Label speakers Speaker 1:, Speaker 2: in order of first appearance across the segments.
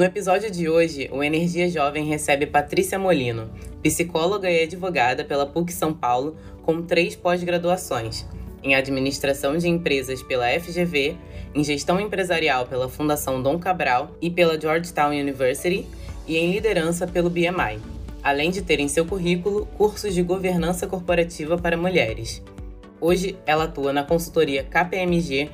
Speaker 1: No episódio de hoje, o Energia Jovem recebe Patrícia Molino, psicóloga e advogada pela PUC São Paulo, com três pós-graduações: em Administração de Empresas pela FGV, em Gestão Empresarial pela Fundação Dom Cabral e pela Georgetown University, e em Liderança pelo BMI, além de ter em seu currículo cursos de governança corporativa para mulheres. Hoje, ela atua na consultoria KPMG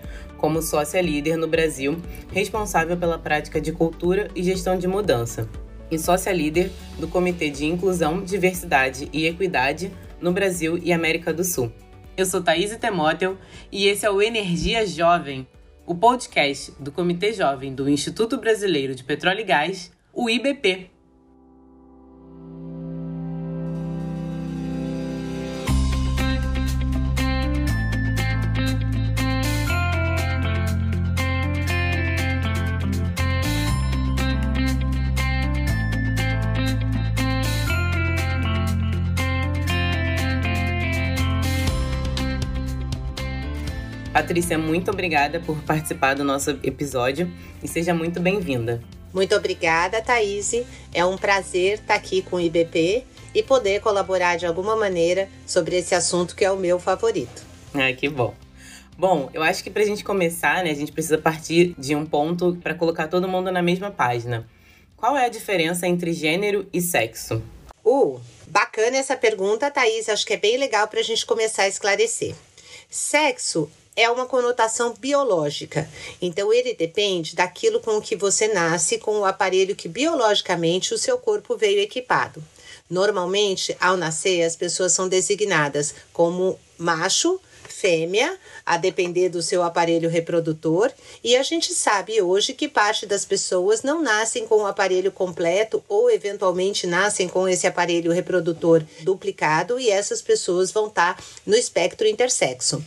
Speaker 1: como sócia líder no Brasil, responsável pela prática de cultura e gestão de mudança, e sócia líder do Comitê de Inclusão, Diversidade e Equidade no Brasil e América do Sul. Eu sou Thaís Temóteo e esse é o Energia Jovem, o podcast do Comitê Jovem do Instituto Brasileiro de Petróleo e Gás, o IBP. Patrícia, muito obrigada por participar do nosso episódio e seja muito bem-vinda.
Speaker 2: Muito obrigada, Thaís. É um prazer estar aqui com o IBP e poder colaborar de alguma maneira sobre esse assunto que é o meu favorito.
Speaker 1: Ah, que bom. Bom, eu acho que para a gente começar, né, a gente precisa partir de um ponto para colocar todo mundo na mesma página. Qual é a diferença entre gênero e sexo?
Speaker 2: Uh, bacana essa pergunta, Thaís. Acho que é bem legal para a gente começar a esclarecer. Sexo é uma conotação biológica. Então, ele depende daquilo com o que você nasce, com o aparelho que biologicamente o seu corpo veio equipado. Normalmente, ao nascer, as pessoas são designadas como macho, fêmea, a depender do seu aparelho reprodutor, e a gente sabe hoje que parte das pessoas não nascem com o aparelho completo ou eventualmente nascem com esse aparelho reprodutor duplicado e essas pessoas vão estar no espectro intersexo.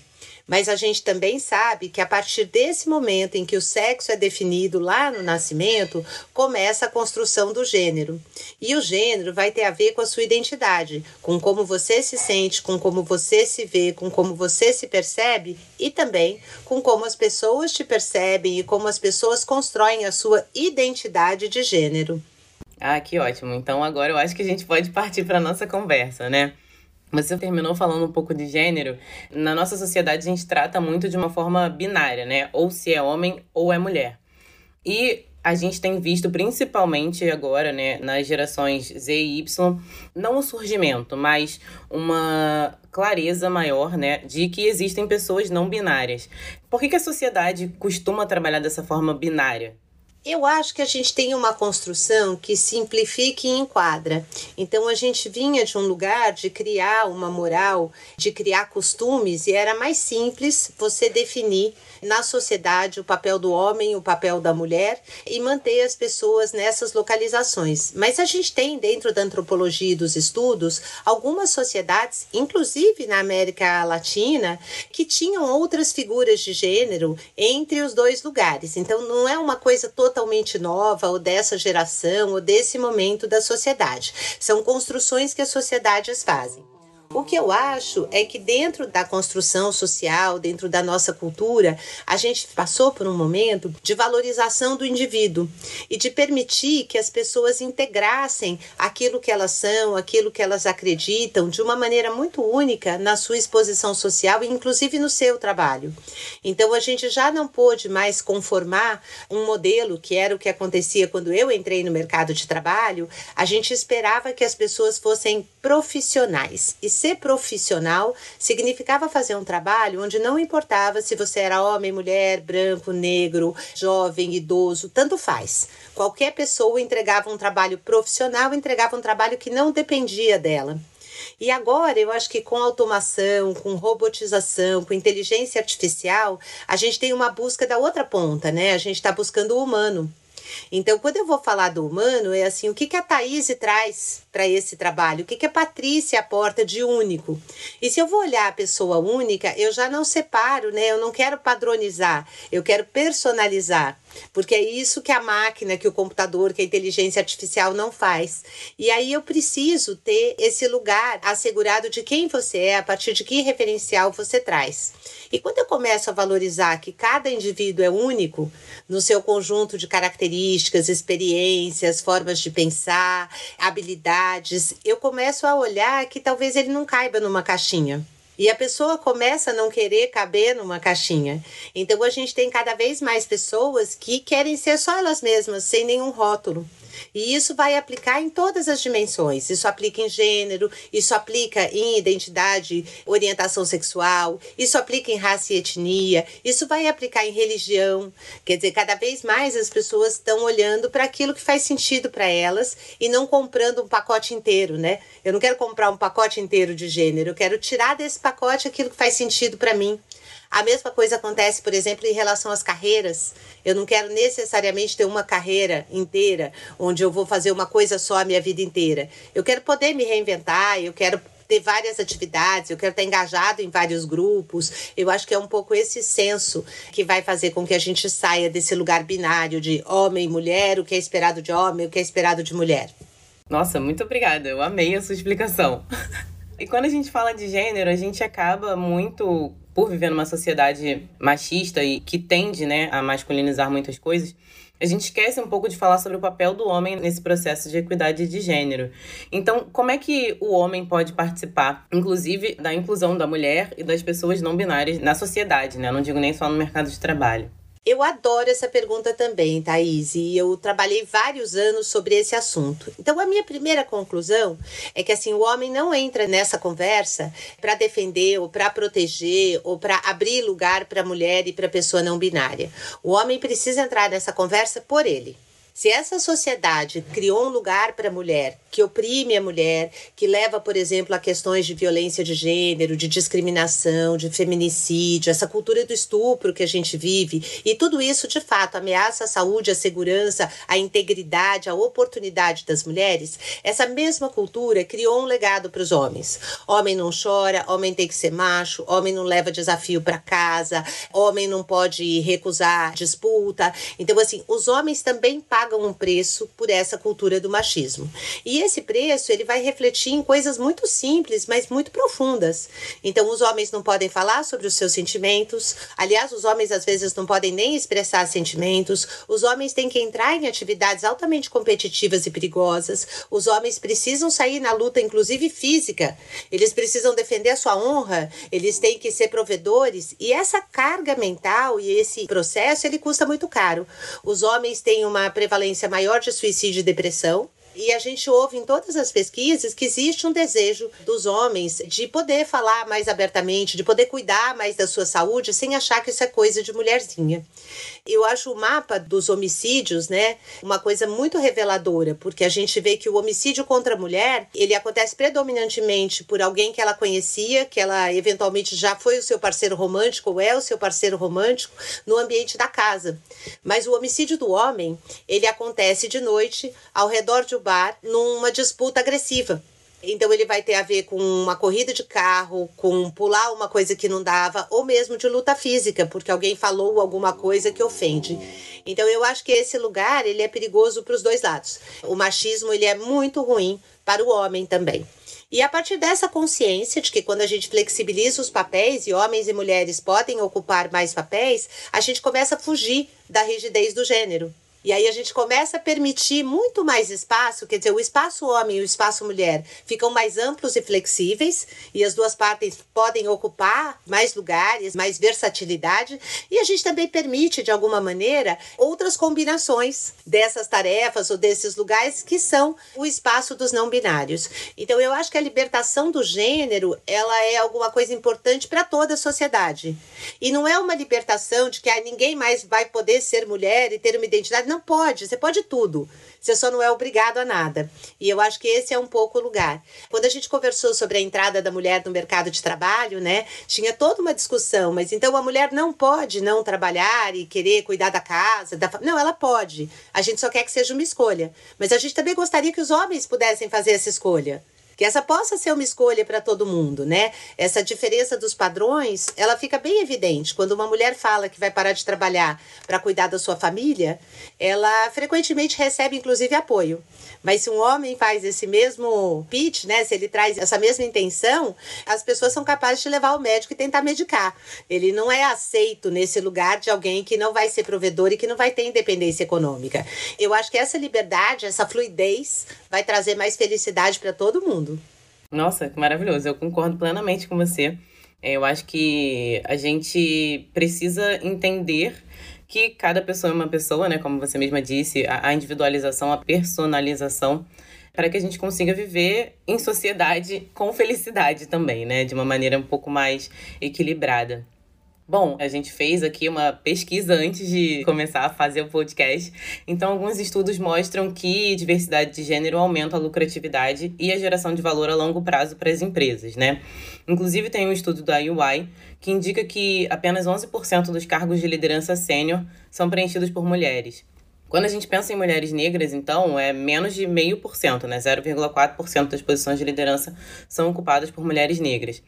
Speaker 2: Mas a gente também sabe que a partir desse momento em que o sexo é definido lá no nascimento, começa a construção do gênero. E o gênero vai ter a ver com a sua identidade, com como você se sente, com como você se vê, com como você se percebe e também com como as pessoas te percebem e como as pessoas constroem a sua identidade de gênero.
Speaker 1: Ah, que ótimo. Então agora eu acho que a gente pode partir para nossa conversa, né? Você terminou falando um pouco de gênero. Na nossa sociedade, a gente trata muito de uma forma binária, né? Ou se é homem ou é mulher. E a gente tem visto, principalmente agora, né, nas gerações Z e Y, não o surgimento, mas uma clareza maior, né, de que existem pessoas não binárias. Por que, que a sociedade costuma trabalhar dessa forma binária?
Speaker 2: Eu acho que a gente tem uma construção que simplifica e enquadra. Então a gente vinha de um lugar de criar uma moral, de criar costumes, e era mais simples você definir na sociedade o papel do homem, o papel da mulher e manter as pessoas nessas localizações. Mas a gente tem dentro da antropologia e dos estudos algumas sociedades, inclusive na América Latina, que tinham outras figuras de gênero entre os dois lugares. Então não é uma coisa totalmente nova ou dessa geração ou desse momento da sociedade. São construções que as sociedades fazem. O que eu acho é que dentro da construção social, dentro da nossa cultura, a gente passou por um momento de valorização do indivíduo e de permitir que as pessoas integrassem aquilo que elas são, aquilo que elas acreditam, de uma maneira muito única na sua exposição social e inclusive no seu trabalho. Então a gente já não pôde mais conformar um modelo que era o que acontecia quando eu entrei no mercado de trabalho, a gente esperava que as pessoas fossem profissionais e ser profissional significava fazer um trabalho onde não importava se você era homem, mulher, branco, negro, jovem, idoso, tanto faz. Qualquer pessoa entregava um trabalho profissional, entregava um trabalho que não dependia dela. E agora eu acho que com automação, com robotização, com inteligência artificial, a gente tem uma busca da outra ponta, né? A gente está buscando o humano. Então, quando eu vou falar do humano, é assim: o que, que a Thaís traz para esse trabalho? O que, que a Patrícia aporta de único? E se eu vou olhar a pessoa única, eu já não separo, né? Eu não quero padronizar, eu quero personalizar. Porque é isso que a máquina, que o computador, que a inteligência artificial não faz. E aí eu preciso ter esse lugar assegurado de quem você é, a partir de que referencial você traz. E quando eu começo a valorizar que cada indivíduo é único no seu conjunto de características, experiências, formas de pensar, habilidades, eu começo a olhar que talvez ele não caiba numa caixinha. E a pessoa começa a não querer caber numa caixinha. Então a gente tem cada vez mais pessoas que querem ser só elas mesmas, sem nenhum rótulo. E isso vai aplicar em todas as dimensões. Isso aplica em gênero, isso aplica em identidade, orientação sexual, isso aplica em raça e etnia, isso vai aplicar em religião. Quer dizer, cada vez mais as pessoas estão olhando para aquilo que faz sentido para elas e não comprando um pacote inteiro, né? Eu não quero comprar um pacote inteiro de gênero, eu quero tirar desse pacote aquilo que faz sentido para mim. A mesma coisa acontece, por exemplo, em relação às carreiras. Eu não quero necessariamente ter uma carreira inteira onde eu vou fazer uma coisa só a minha vida inteira. Eu quero poder me reinventar, eu quero ter várias atividades, eu quero estar engajado em vários grupos. Eu acho que é um pouco esse senso que vai fazer com que a gente saia desse lugar binário de homem e mulher, o que é esperado de homem, o que é esperado de mulher.
Speaker 1: Nossa, muito obrigada. Eu amei a sua explicação. E quando a gente fala de gênero, a gente acaba muito por viver numa sociedade machista e que tende, né, a masculinizar muitas coisas, a gente esquece um pouco de falar sobre o papel do homem nesse processo de equidade de gênero. Então, como é que o homem pode participar, inclusive, da inclusão da mulher e das pessoas não binárias na sociedade, né? Não digo nem só no mercado de trabalho.
Speaker 2: Eu adoro essa pergunta também, Thaís, e eu trabalhei vários anos sobre esse assunto. Então, a minha primeira conclusão é que assim, o homem não entra nessa conversa para defender ou para proteger ou para abrir lugar para a mulher e para a pessoa não binária. O homem precisa entrar nessa conversa por ele. Se essa sociedade criou um lugar para a mulher que oprime a mulher, que leva, por exemplo, a questões de violência de gênero, de discriminação, de feminicídio, essa cultura do estupro que a gente vive, e tudo isso, de fato, ameaça a saúde, a segurança, a integridade, a oportunidade das mulheres, essa mesma cultura criou um legado para os homens. Homem não chora, homem tem que ser macho, homem não leva desafio para casa, homem não pode recusar disputa. Então, assim, os homens também pagam um preço por essa cultura do machismo. E esse preço ele vai refletir em coisas muito simples, mas muito profundas. Então, os homens não podem falar sobre os seus sentimentos. Aliás, os homens às vezes não podem nem expressar sentimentos. Os homens têm que entrar em atividades altamente competitivas e perigosas. Os homens precisam sair na luta, inclusive física. Eles precisam defender a sua honra. Eles têm que ser provedores. E essa carga mental e esse processo ele custa muito caro. Os homens têm uma prevalência maior de suicídio e depressão. E a gente ouve em todas as pesquisas que existe um desejo dos homens de poder falar mais abertamente, de poder cuidar mais da sua saúde sem achar que isso é coisa de mulherzinha. Eu acho o mapa dos homicídios, né, uma coisa muito reveladora, porque a gente vê que o homicídio contra a mulher, ele acontece predominantemente por alguém que ela conhecia, que ela eventualmente já foi o seu parceiro romântico ou é o seu parceiro romântico no ambiente da casa. Mas o homicídio do homem, ele acontece de noite ao redor de um bar numa disputa agressiva. Então ele vai ter a ver com uma corrida de carro, com pular uma coisa que não dava, ou mesmo de luta física, porque alguém falou alguma coisa que ofende. Então eu acho que esse lugar ele é perigoso para os dois lados. O machismo ele é muito ruim para o homem também. E a partir dessa consciência de que quando a gente flexibiliza os papéis e homens e mulheres podem ocupar mais papéis, a gente começa a fugir da rigidez do gênero. E aí a gente começa a permitir muito mais espaço, quer dizer, o espaço homem e o espaço mulher ficam mais amplos e flexíveis, e as duas partes podem ocupar mais lugares, mais versatilidade, e a gente também permite, de alguma maneira, outras combinações dessas tarefas ou desses lugares que são o espaço dos não binários. Então eu acho que a libertação do gênero, ela é alguma coisa importante para toda a sociedade. E não é uma libertação de que ah, ninguém mais vai poder ser mulher e ter uma identidade não pode, você pode tudo. Você só não é obrigado a nada. E eu acho que esse é um pouco o lugar. Quando a gente conversou sobre a entrada da mulher no mercado de trabalho, né, tinha toda uma discussão, mas então a mulher não pode não trabalhar e querer cuidar da casa, da Não, ela pode. A gente só quer que seja uma escolha. Mas a gente também gostaria que os homens pudessem fazer essa escolha. Que essa possa ser uma escolha para todo mundo, né? Essa diferença dos padrões, ela fica bem evidente quando uma mulher fala que vai parar de trabalhar para cuidar da sua família, ela frequentemente recebe inclusive apoio. Mas se um homem faz esse mesmo pitch, né, se ele traz essa mesma intenção, as pessoas são capazes de levar ao médico e tentar medicar. Ele não é aceito nesse lugar de alguém que não vai ser provedor e que não vai ter independência econômica. Eu acho que essa liberdade, essa fluidez vai trazer mais felicidade para todo mundo.
Speaker 1: Nossa, que maravilhoso. Eu concordo plenamente com você. Eu acho que a gente precisa entender que cada pessoa é uma pessoa, né? Como você mesma disse, a individualização, a personalização, para que a gente consiga viver em sociedade com felicidade também, né? De uma maneira um pouco mais equilibrada. Bom, a gente fez aqui uma pesquisa antes de começar a fazer o podcast. Então, alguns estudos mostram que diversidade de gênero aumenta a lucratividade e a geração de valor a longo prazo para as empresas, né? Inclusive, tem um estudo da UI que indica que apenas 11% dos cargos de liderança sênior são preenchidos por mulheres. Quando a gente pensa em mulheres negras, então, é menos de 0,5%, né? 0,4% das posições de liderança são ocupadas por mulheres negras.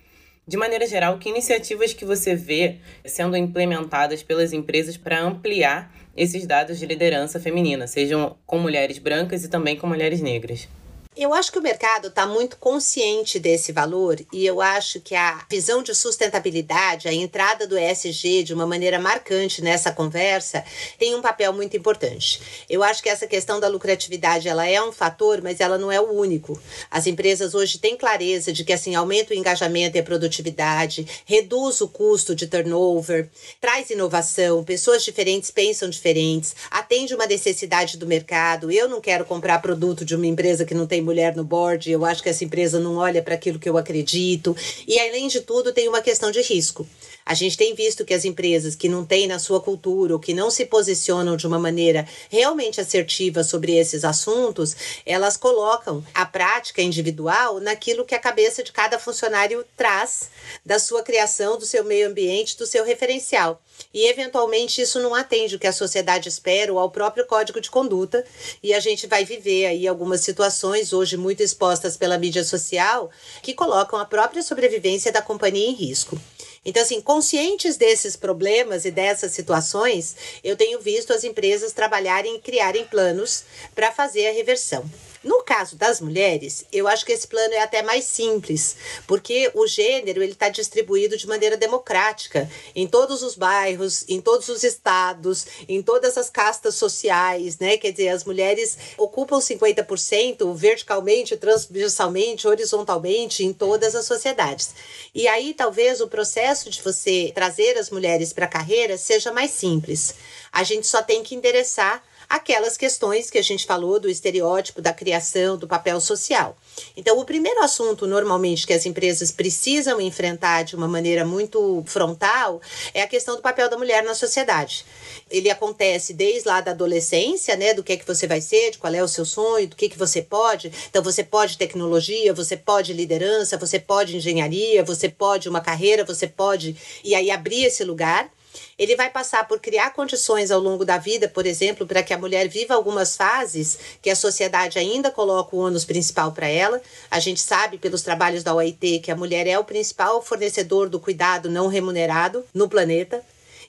Speaker 1: De maneira geral, que iniciativas que você vê sendo implementadas pelas empresas para ampliar esses dados de liderança feminina, sejam com mulheres brancas e também com mulheres negras?
Speaker 2: Eu acho que o mercado está muito consciente desse valor e eu acho que a visão de sustentabilidade, a entrada do ESG de uma maneira marcante nessa conversa, tem um papel muito importante. Eu acho que essa questão da lucratividade ela é um fator, mas ela não é o único. As empresas hoje têm clareza de que assim aumenta o engajamento e a produtividade, reduz o custo de turnover, traz inovação, pessoas diferentes pensam diferentes, atende uma necessidade do mercado. Eu não quero comprar produto de uma empresa que não tem mulher no board, eu acho que essa empresa não olha para aquilo que eu acredito. E além de tudo, tem uma questão de risco. A gente tem visto que as empresas que não têm na sua cultura ou que não se posicionam de uma maneira realmente assertiva sobre esses assuntos, elas colocam a prática individual naquilo que a cabeça de cada funcionário traz da sua criação, do seu meio ambiente, do seu referencial. E eventualmente isso não atende o que a sociedade espera ou ao próprio código de conduta, e a gente vai viver aí algumas situações hoje muito expostas pela mídia social que colocam a própria sobrevivência da companhia em risco. Então, assim, conscientes desses problemas e dessas situações, eu tenho visto as empresas trabalharem e criarem planos para fazer a reversão. No caso das mulheres, eu acho que esse plano é até mais simples, porque o gênero ele está distribuído de maneira democrática em todos os bairros, em todos os estados, em todas as castas sociais, né? Quer dizer, as mulheres ocupam 50% verticalmente, transversalmente, horizontalmente em todas as sociedades. E aí talvez o processo de você trazer as mulheres para a carreira seja mais simples. A gente só tem que endereçar aquelas questões que a gente falou do estereótipo, da criação, do papel social. Então, o primeiro assunto, normalmente, que as empresas precisam enfrentar de uma maneira muito frontal é a questão do papel da mulher na sociedade. Ele acontece desde lá da adolescência, né, do que é que você vai ser, de qual é o seu sonho, do que, que você pode. Então, você pode tecnologia, você pode liderança, você pode engenharia, você pode uma carreira, você pode. E aí abrir esse lugar. Ele vai passar por criar condições ao longo da vida, por exemplo, para que a mulher viva algumas fases que a sociedade ainda coloca o ônus principal para ela. A gente sabe pelos trabalhos da OIT que a mulher é o principal fornecedor do cuidado não remunerado no planeta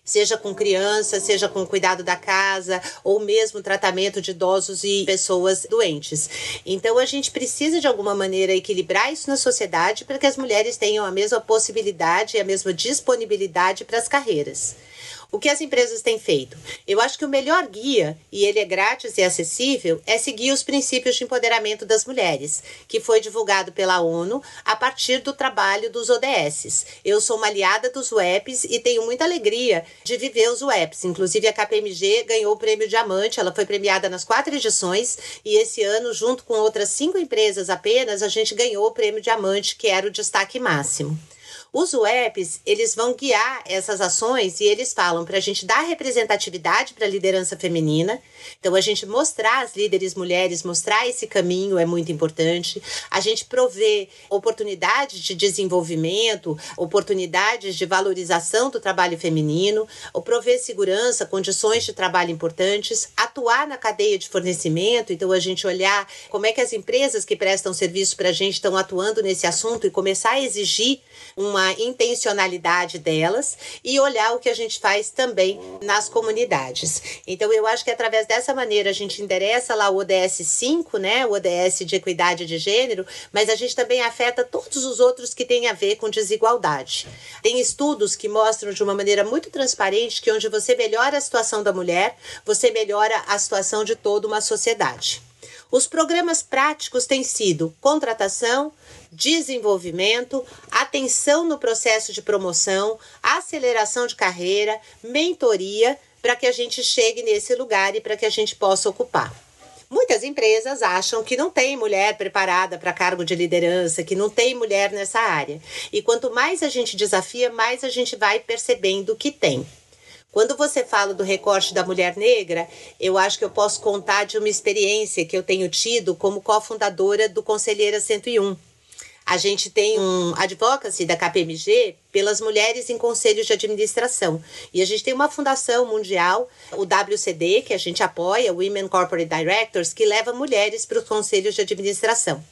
Speaker 2: seja com criança, seja com cuidado da casa, ou mesmo tratamento de idosos e pessoas doentes. Então a gente precisa de alguma maneira equilibrar isso na sociedade para que as mulheres tenham a mesma possibilidade e a mesma disponibilidade para as carreiras. O que as empresas têm feito? Eu acho que o melhor guia, e ele é grátis e acessível, é seguir os princípios de empoderamento das mulheres, que foi divulgado pela ONU a partir do trabalho dos ODSs. Eu sou uma aliada dos WEPs e tenho muita alegria de viver os WEPs. Inclusive, a KPMG ganhou o prêmio Diamante, ela foi premiada nas quatro edições, e esse ano, junto com outras cinco empresas apenas, a gente ganhou o prêmio Diamante, que era o destaque máximo. Os webs, eles vão guiar essas ações e eles falam para a gente dar representatividade para a liderança feminina, Então, a gente mostrar as líderes mulheres, mostrar esse caminho é muito importante. A gente prover oportunidades de desenvolvimento, oportunidades de valorização do trabalho feminino, ou prover segurança, condições de trabalho importantes, atuar na cadeia de fornecimento, então a gente olhar como é que as empresas que prestam serviço para a gente estão atuando nesse assunto e começar a exigir uma intencionalidade delas e olhar o que a gente faz também nas comunidades. Então eu acho que através dessa maneira a gente endereça lá o ODS 5, né, o ODS de equidade de gênero, mas a gente também afeta todos os outros que têm a ver com desigualdade. Tem estudos que mostram de uma maneira muito transparente que onde você melhora a situação da mulher, você melhora a situação de toda uma sociedade. Os programas práticos têm sido contratação, desenvolvimento, atenção no processo de promoção, aceleração de carreira, mentoria, para que a gente chegue nesse lugar e para que a gente possa ocupar. Muitas empresas acham que não tem mulher preparada para cargo de liderança, que não tem mulher nessa área. E quanto mais a gente desafia, mais a gente vai percebendo que tem. Quando você fala do recorte da mulher negra, eu acho que eu posso contar de uma experiência que eu tenho tido como cofundadora do Conselheira 101. A gente tem um advocacy da KPMG pelas mulheres em conselhos de administração. E a gente tem uma fundação mundial, o WCD, que a gente apoia, Women Corporate Directors, que leva mulheres para os conselhos de administração.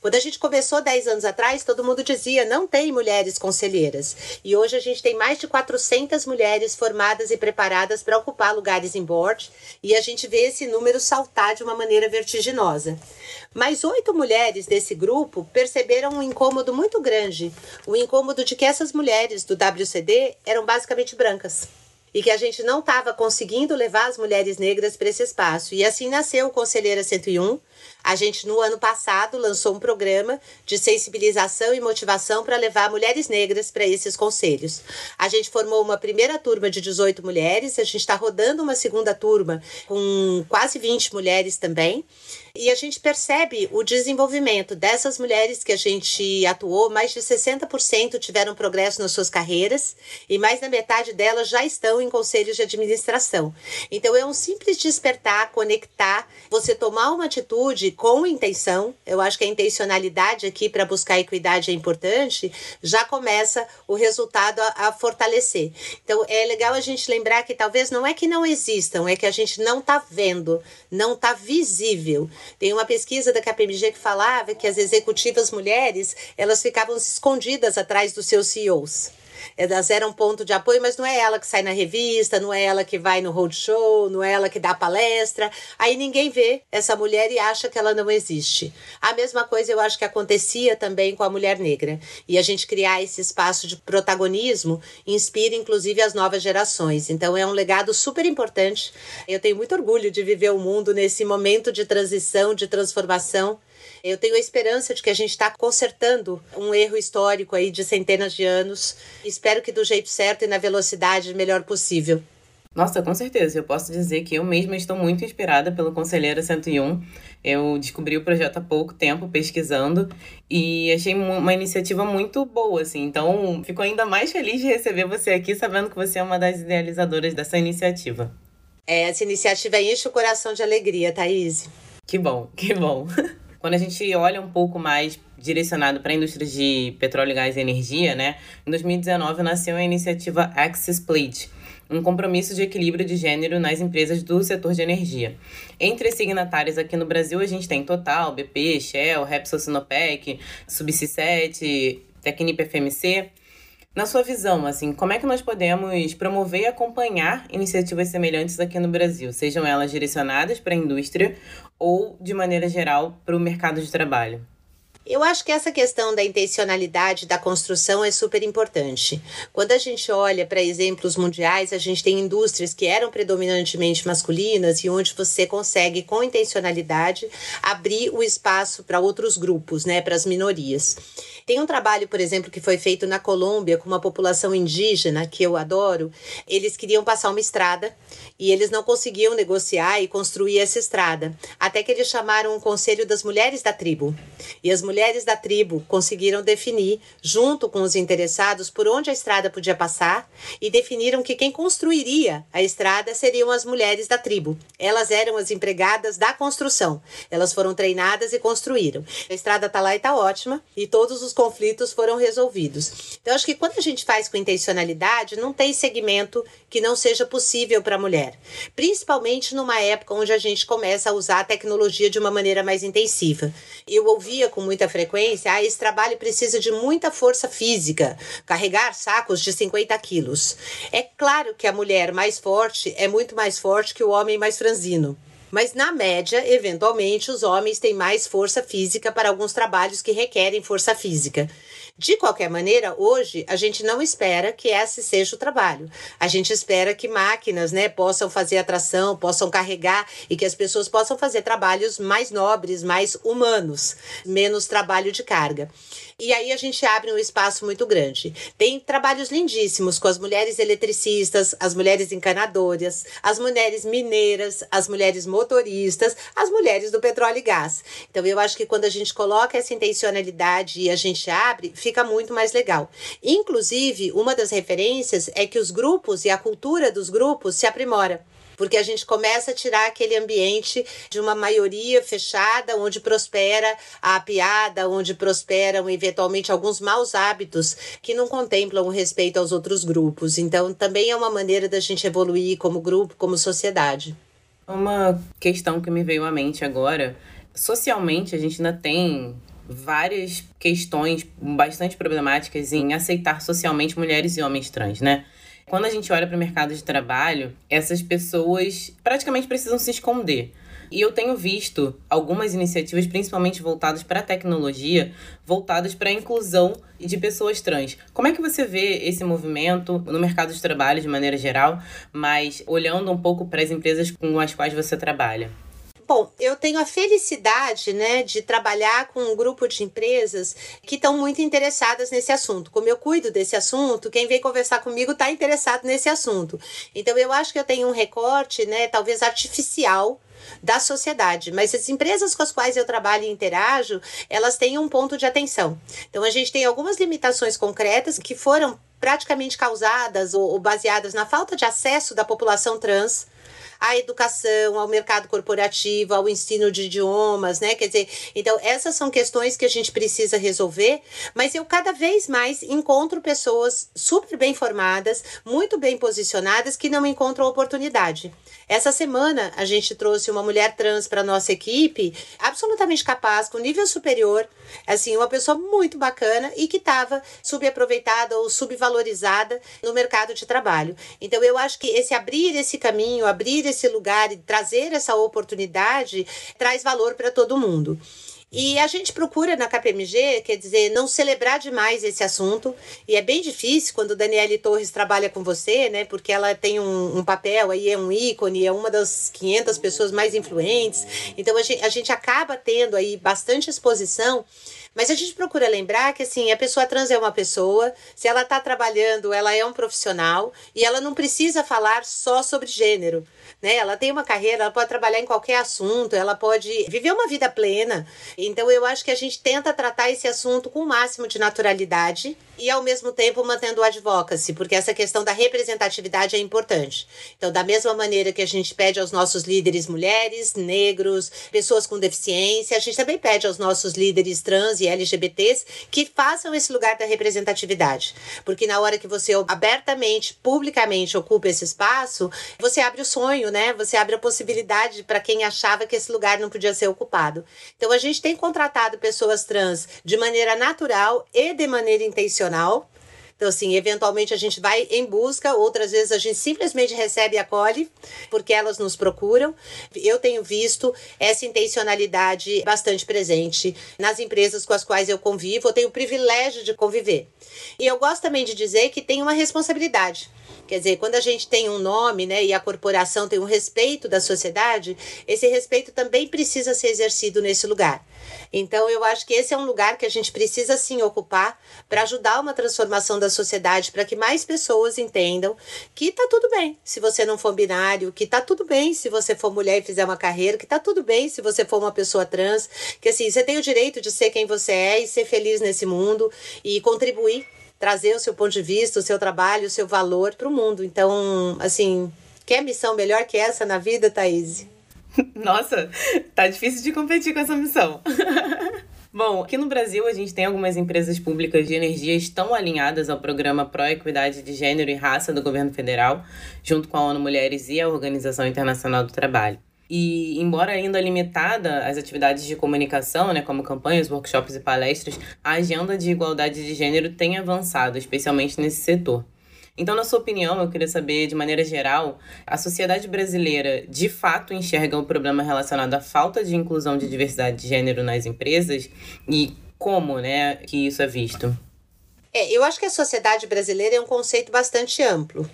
Speaker 2: Quando a gente começou 10 anos atrás, todo mundo dizia não tem mulheres conselheiras. E hoje a gente tem mais de 400 mulheres formadas e preparadas para ocupar lugares em board. E a gente vê esse número saltar de uma maneira vertiginosa. Mas oito mulheres desse grupo perceberam um incômodo muito grande. O incômodo de que essas mulheres do WCD eram basicamente brancas e que a gente não estava conseguindo levar as mulheres negras para esse espaço. E assim nasceu o Conselheira 101, a gente, no ano passado, lançou um programa de sensibilização e motivação para levar mulheres negras para esses conselhos. A gente formou uma primeira turma de 18 mulheres, a gente está rodando uma segunda turma com quase 20 mulheres também. E a gente percebe o desenvolvimento dessas mulheres que a gente atuou, mais de 60% tiveram progresso nas suas carreiras e mais da metade delas já estão em conselhos de administração. Então é um simples despertar, conectar, você tomar uma atitude com intenção. Eu acho que a intencionalidade aqui para buscar equidade é importante, já começa o resultado a, a fortalecer. Então é legal a gente lembrar que talvez não é que não existam, é que a gente não está vendo, não está visível. Tem uma pesquisa da KPMG que falava que as executivas mulheres, elas ficavam escondidas atrás dos seus CEOs elas eram ponto de apoio, mas não é ela que sai na revista, não é ela que vai no roadshow, não é ela que dá palestra. Aí ninguém vê essa mulher e acha que ela não existe. A mesma coisa eu acho que acontecia também com a mulher negra. E a gente criar esse espaço de protagonismo inspira inclusive as novas gerações. Então é um legado super importante. Eu tenho muito orgulho de viver o mundo nesse momento de transição, de transformação eu tenho a esperança de que a gente está consertando um erro histórico aí de centenas de anos. Espero que do jeito certo e na velocidade melhor possível.
Speaker 1: Nossa, com certeza. Eu posso dizer que eu mesma estou muito inspirada pelo Conselheira 101. Eu descobri o projeto há pouco tempo pesquisando e achei uma iniciativa muito boa, assim. Então, fico ainda mais feliz de receber você aqui, sabendo que você é uma das idealizadoras dessa iniciativa.
Speaker 2: É, essa iniciativa enche o coração de alegria, Thaís.
Speaker 1: Que bom, que bom. Quando a gente olha um pouco mais direcionado para a indústria de petróleo, gás e energia, né? Em 2019 nasceu a iniciativa Access Plate, um compromisso de equilíbrio de gênero nas empresas do setor de energia. Entre signatários aqui no Brasil, a gente tem Total, BP, Shell, Repsol Sinopec, Subsea7, Tecnip FMC. Na sua visão, assim, como é que nós podemos promover e acompanhar iniciativas semelhantes aqui no Brasil, sejam elas direcionadas para a indústria ou, de maneira geral, para o mercado de trabalho?
Speaker 2: Eu acho que essa questão da intencionalidade da construção é super importante. Quando a gente olha para exemplos mundiais, a gente tem indústrias que eram predominantemente masculinas e onde você consegue, com intencionalidade, abrir o espaço para outros grupos, né, para as minorias. Tem um trabalho, por exemplo, que foi feito na Colômbia com uma população indígena, que eu adoro. Eles queriam passar uma estrada e eles não conseguiam negociar e construir essa estrada. Até que eles chamaram o Conselho das Mulheres da Tribo. E as mulheres mulheres da tribo conseguiram definir, junto com os interessados, por onde a estrada podia passar e definiram que quem construiria a estrada seriam as mulheres da tribo. Elas eram as empregadas da construção. Elas foram treinadas e construíram. A estrada está lá e está ótima e todos os conflitos foram resolvidos. Então, acho que quando a gente faz com intencionalidade, não tem segmento que não seja possível para a mulher, principalmente numa época onde a gente começa a usar a tecnologia de uma maneira mais intensiva. Eu ouvia com muita frequência: ah, esse trabalho precisa de muita força física, carregar sacos de 50 quilos. É claro que a mulher mais forte é muito mais forte que o homem mais franzino. Mas, na média, eventualmente, os homens têm mais força física para alguns trabalhos que requerem força física. De qualquer maneira, hoje a gente não espera que esse seja o trabalho. A gente espera que máquinas né, possam fazer atração, possam carregar e que as pessoas possam fazer trabalhos mais nobres, mais humanos, menos trabalho de carga. E aí a gente abre um espaço muito grande. Tem trabalhos lindíssimos com as mulheres eletricistas, as mulheres encanadoras, as mulheres mineiras, as mulheres motoristas, as mulheres do petróleo e gás. Então eu acho que quando a gente coloca essa intencionalidade e a gente abre, fica muito mais legal. Inclusive, uma das referências é que os grupos e a cultura dos grupos se aprimora porque a gente começa a tirar aquele ambiente de uma maioria fechada, onde prospera a piada, onde prosperam eventualmente alguns maus hábitos que não contemplam o respeito aos outros grupos. Então, também é uma maneira da gente evoluir como grupo, como sociedade.
Speaker 1: Uma questão que me veio à mente agora, socialmente a gente ainda tem várias questões bastante problemáticas em aceitar socialmente mulheres e homens trans, né? Quando a gente olha para o mercado de trabalho, essas pessoas praticamente precisam se esconder. E eu tenho visto algumas iniciativas, principalmente voltadas para a tecnologia, voltadas para a inclusão de pessoas trans. Como é que você vê esse movimento no mercado de trabalho de maneira geral, mas olhando um pouco para as empresas com as quais você trabalha?
Speaker 2: Bom, eu tenho a felicidade né, de trabalhar com um grupo de empresas que estão muito interessadas nesse assunto. Como eu cuido desse assunto, quem vem conversar comigo está interessado nesse assunto. Então, eu acho que eu tenho um recorte, né, talvez artificial, da sociedade, mas as empresas com as quais eu trabalho e interajo, elas têm um ponto de atenção. Então a gente tem algumas limitações concretas que foram praticamente causadas ou, ou baseadas na falta de acesso da população trans à educação, ao mercado corporativo, ao ensino de idiomas, né? Quer dizer, então essas são questões que a gente precisa resolver, mas eu cada vez mais encontro pessoas super bem formadas, muito bem posicionadas que não encontram oportunidade. Essa semana a gente trouxe uma mulher trans para nossa equipe, absolutamente capaz, com nível superior, assim, uma pessoa muito bacana e que estava subaproveitada ou subvalorizada no mercado de trabalho. Então eu acho que esse abrir esse caminho, abrir esse lugar e trazer essa oportunidade traz valor para todo mundo. E a gente procura na KPMG, quer dizer, não celebrar demais esse assunto. E é bem difícil quando Daniele Torres trabalha com você, né? Porque ela tem um, um papel aí, é um ícone, é uma das 500 pessoas mais influentes. Então a gente, a gente acaba tendo aí bastante exposição mas a gente procura lembrar que assim, a pessoa trans é uma pessoa, se ela está trabalhando, ela é um profissional e ela não precisa falar só sobre gênero. Né? Ela tem uma carreira, ela pode trabalhar em qualquer assunto, ela pode viver uma vida plena. Então eu acho que a gente tenta tratar esse assunto com o máximo de naturalidade e ao mesmo tempo mantendo o advocacy, porque essa questão da representatividade é importante. Então, da mesma maneira que a gente pede aos nossos líderes mulheres, negros, pessoas com deficiência, a gente também pede aos nossos líderes trans e LGBTs que façam esse lugar da representatividade. Porque na hora que você abertamente, publicamente ocupa esse espaço, você abre o sonho, né? Você abre a possibilidade para quem achava que esse lugar não podia ser ocupado. Então, a gente tem contratado pessoas trans de maneira natural e de maneira intencional. Então, assim, eventualmente a gente vai em busca, outras vezes a gente simplesmente recebe e acolhe, porque elas nos procuram. Eu tenho visto essa intencionalidade bastante presente nas empresas com as quais eu convivo, eu tenho o privilégio de conviver. E eu gosto também de dizer que tem uma responsabilidade. Quer dizer, quando a gente tem um nome, né, e a corporação tem um respeito da sociedade, esse respeito também precisa ser exercido nesse lugar. Então, eu acho que esse é um lugar que a gente precisa sim ocupar para ajudar uma transformação da sociedade, para que mais pessoas entendam que tá tudo bem se você não for binário, que tá tudo bem se você for mulher e fizer uma carreira, que tá tudo bem se você for uma pessoa trans, que assim, você tem o direito de ser quem você é e ser feliz nesse mundo e contribuir trazer o seu ponto de vista, o seu trabalho, o seu valor para o mundo. Então, assim, quer missão melhor que essa na vida, Thaís?
Speaker 1: Nossa, tá difícil de competir com essa missão. Bom, aqui no Brasil a gente tem algumas empresas públicas de energia estão alinhadas ao programa Pro Equidade de Gênero e Raça do governo federal, junto com a ONU Mulheres e a Organização Internacional do Trabalho. E, embora ainda limitada às atividades de comunicação, né, como campanhas, workshops e palestras, a agenda de igualdade de gênero tem avançado, especialmente nesse setor. Então, na sua opinião, eu queria saber, de maneira geral, a sociedade brasileira de fato enxerga o problema relacionado à falta de inclusão de diversidade de gênero nas empresas e como né, que isso é visto?
Speaker 2: É, eu acho que a sociedade brasileira é um conceito bastante amplo.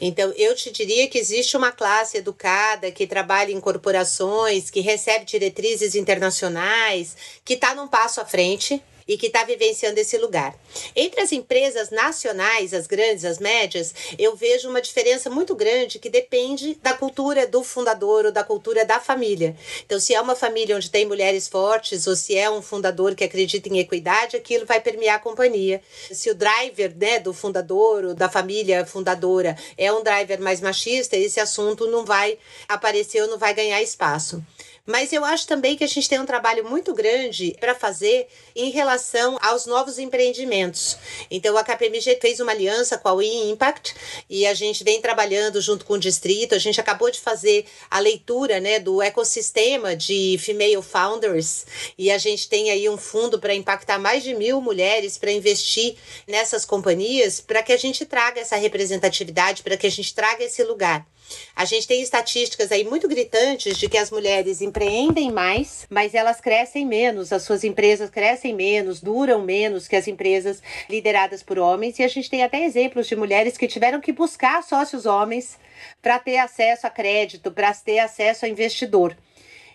Speaker 2: Então, eu te diria que existe uma classe educada que trabalha em corporações, que recebe diretrizes internacionais, que está num passo à frente e que está vivenciando esse lugar. Entre as empresas nacionais, as grandes, as médias, eu vejo uma diferença muito grande que depende da cultura do fundador ou da cultura da família. Então, se é uma família onde tem mulheres fortes ou se é um fundador que acredita em equidade, aquilo vai permear a companhia. Se o driver né, do fundador ou da família fundadora é um driver mais machista, esse assunto não vai aparecer ou não vai ganhar espaço. Mas eu acho também que a gente tem um trabalho muito grande para fazer em relação aos novos empreendimentos. Então, a KPMG fez uma aliança com a We Impact e a gente vem trabalhando junto com o distrito. A gente acabou de fazer a leitura né, do ecossistema de female founders e a gente tem aí um fundo para impactar mais de mil mulheres para investir nessas companhias para que a gente traga essa representatividade, para que a gente traga esse lugar. A gente tem estatísticas aí muito gritantes de que as mulheres empreendem mais, mas elas crescem menos, as suas empresas crescem menos, duram menos que as empresas lideradas por homens. E a gente tem até exemplos de mulheres que tiveram que buscar sócios homens para ter acesso a crédito, para ter acesso a investidor.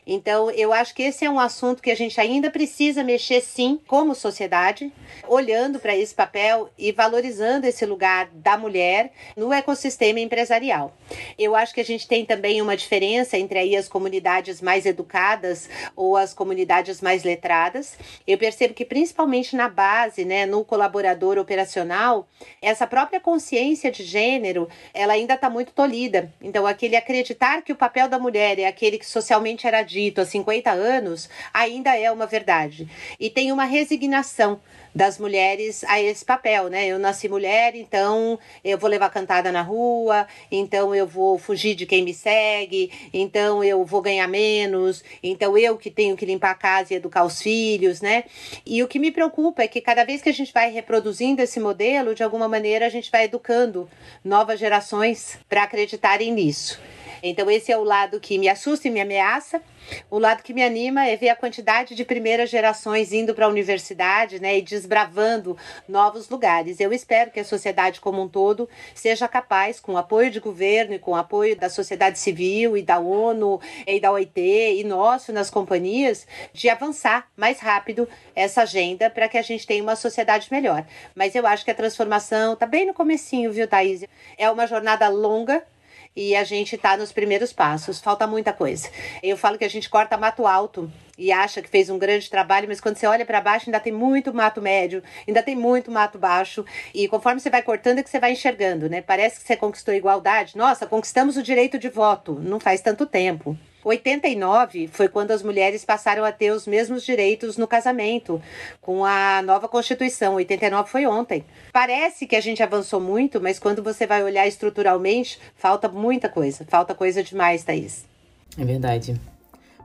Speaker 2: Então, eu acho que esse é um assunto que a gente ainda precisa mexer sim, como sociedade, olhando para esse papel e valorizando esse lugar da mulher no ecossistema empresarial. Eu acho que a gente tem também uma diferença entre aí as comunidades mais educadas ou as comunidades mais letradas. Eu percebo que principalmente na base, né, no colaborador operacional, essa própria consciência de gênero, ela ainda está muito tolhida. Então, aquele acreditar que o papel da mulher é aquele que socialmente era dito há 50 anos ainda é uma verdade. E tem uma resignação das mulheres a esse papel, né? Eu nasci mulher, então eu vou levar cantada na rua, então eu vou fugir de quem me segue, então eu vou ganhar menos, então eu que tenho que limpar a casa e educar os filhos, né? E o que me preocupa é que cada vez que a gente vai reproduzindo esse modelo, de alguma maneira a gente vai educando novas gerações para acreditarem nisso. Então, esse é o lado que me assusta e me ameaça. O lado que me anima é ver a quantidade de primeiras gerações indo para a universidade né, e desbravando novos lugares. Eu espero que a sociedade como um todo seja capaz, com o apoio de governo e com o apoio da sociedade civil e da ONU e da OIT e nosso nas companhias, de avançar mais rápido essa agenda para que a gente tenha uma sociedade melhor. Mas eu acho que a transformação está bem no comecinho, viu, Thaís? É uma jornada longa, e a gente está nos primeiros passos. Falta muita coisa. Eu falo que a gente corta mato alto e acha que fez um grande trabalho, mas quando você olha para baixo ainda tem muito mato médio, ainda tem muito mato baixo. E conforme você vai cortando é que você vai enxergando, né? Parece que você conquistou igualdade. Nossa, conquistamos o direito de voto. Não faz tanto tempo. 89 foi quando as mulheres passaram a ter os mesmos direitos no casamento, com a nova Constituição. 89 foi ontem. Parece que a gente avançou muito, mas quando você vai olhar estruturalmente, falta muita coisa. Falta coisa demais, Thaís.
Speaker 1: É verdade.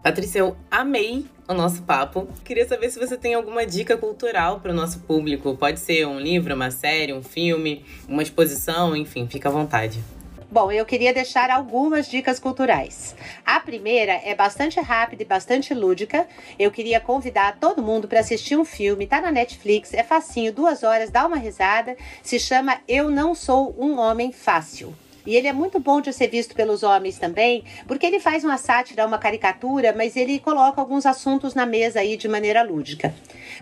Speaker 1: Patrícia, eu amei o nosso papo. Queria saber se você tem alguma dica cultural para o nosso público. Pode ser um livro, uma série, um filme, uma exposição, enfim, fica à vontade.
Speaker 2: Bom, eu queria deixar algumas dicas culturais. A primeira é bastante rápida e bastante lúdica. Eu queria convidar todo mundo para assistir um filme, tá na Netflix, é facinho, duas horas, dá uma risada. Se chama Eu Não Sou um Homem Fácil. E ele é muito bom de ser visto pelos homens também, porque ele faz uma sátira, uma caricatura, mas ele coloca alguns assuntos na mesa aí de maneira lúdica.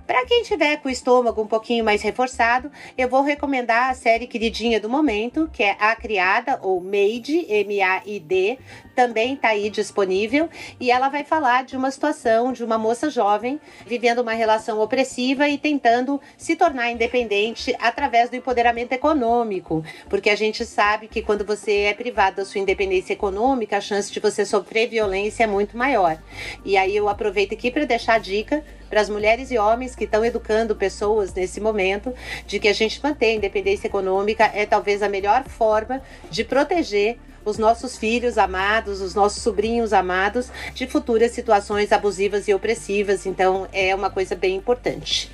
Speaker 2: Para quem tiver com o estômago um pouquinho mais reforçado, eu vou recomendar a série queridinha do momento, que é A Criada ou Maid, M-A-I-D, também está aí disponível e ela vai falar de uma situação de uma moça jovem vivendo uma relação opressiva e tentando se tornar independente através do empoderamento econômico, porque a gente sabe que quando você é privado da sua independência econômica, a chance de você sofrer violência é muito maior. E aí eu aproveito aqui para deixar a dica para as mulheres e homens que estão educando pessoas nesse momento de que a gente manter a independência econômica é talvez a melhor forma de proteger os nossos filhos amados, os nossos sobrinhos amados de futuras situações abusivas e opressivas. Então é uma coisa bem importante.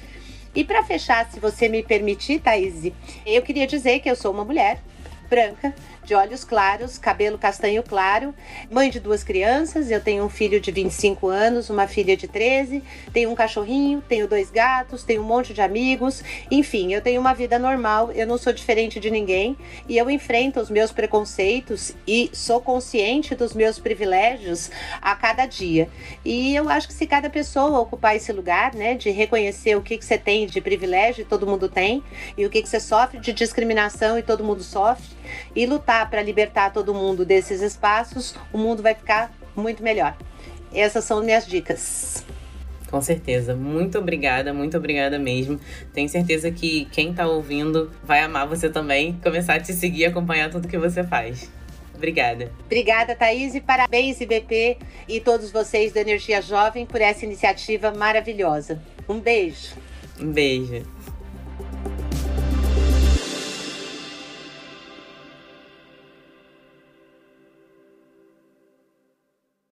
Speaker 2: E para fechar, se você me permitir, Thaís, eu queria dizer que eu sou uma mulher branca, de olhos claros, cabelo castanho claro, mãe de duas crianças. Eu tenho um filho de 25 anos, uma filha de 13, tenho um cachorrinho, tenho dois gatos, tenho um monte de amigos. Enfim, eu tenho uma vida normal, eu não sou diferente de ninguém e eu enfrento os meus preconceitos e sou consciente dos meus privilégios a cada dia. E eu acho que se cada pessoa ocupar esse lugar, né, de reconhecer o que, que você tem de privilégio todo mundo tem, e o que, que você sofre de discriminação e todo mundo sofre, e lutar para libertar todo mundo desses espaços, o mundo vai ficar muito melhor. Essas são minhas dicas.
Speaker 1: Com certeza. Muito obrigada, muito obrigada mesmo. Tenho certeza que quem está ouvindo vai amar você também, começar a te seguir e acompanhar tudo que você faz. Obrigada.
Speaker 2: Obrigada, Thaís, e parabéns, IBP e todos vocês da Energia Jovem por essa iniciativa maravilhosa. Um beijo.
Speaker 1: Um beijo.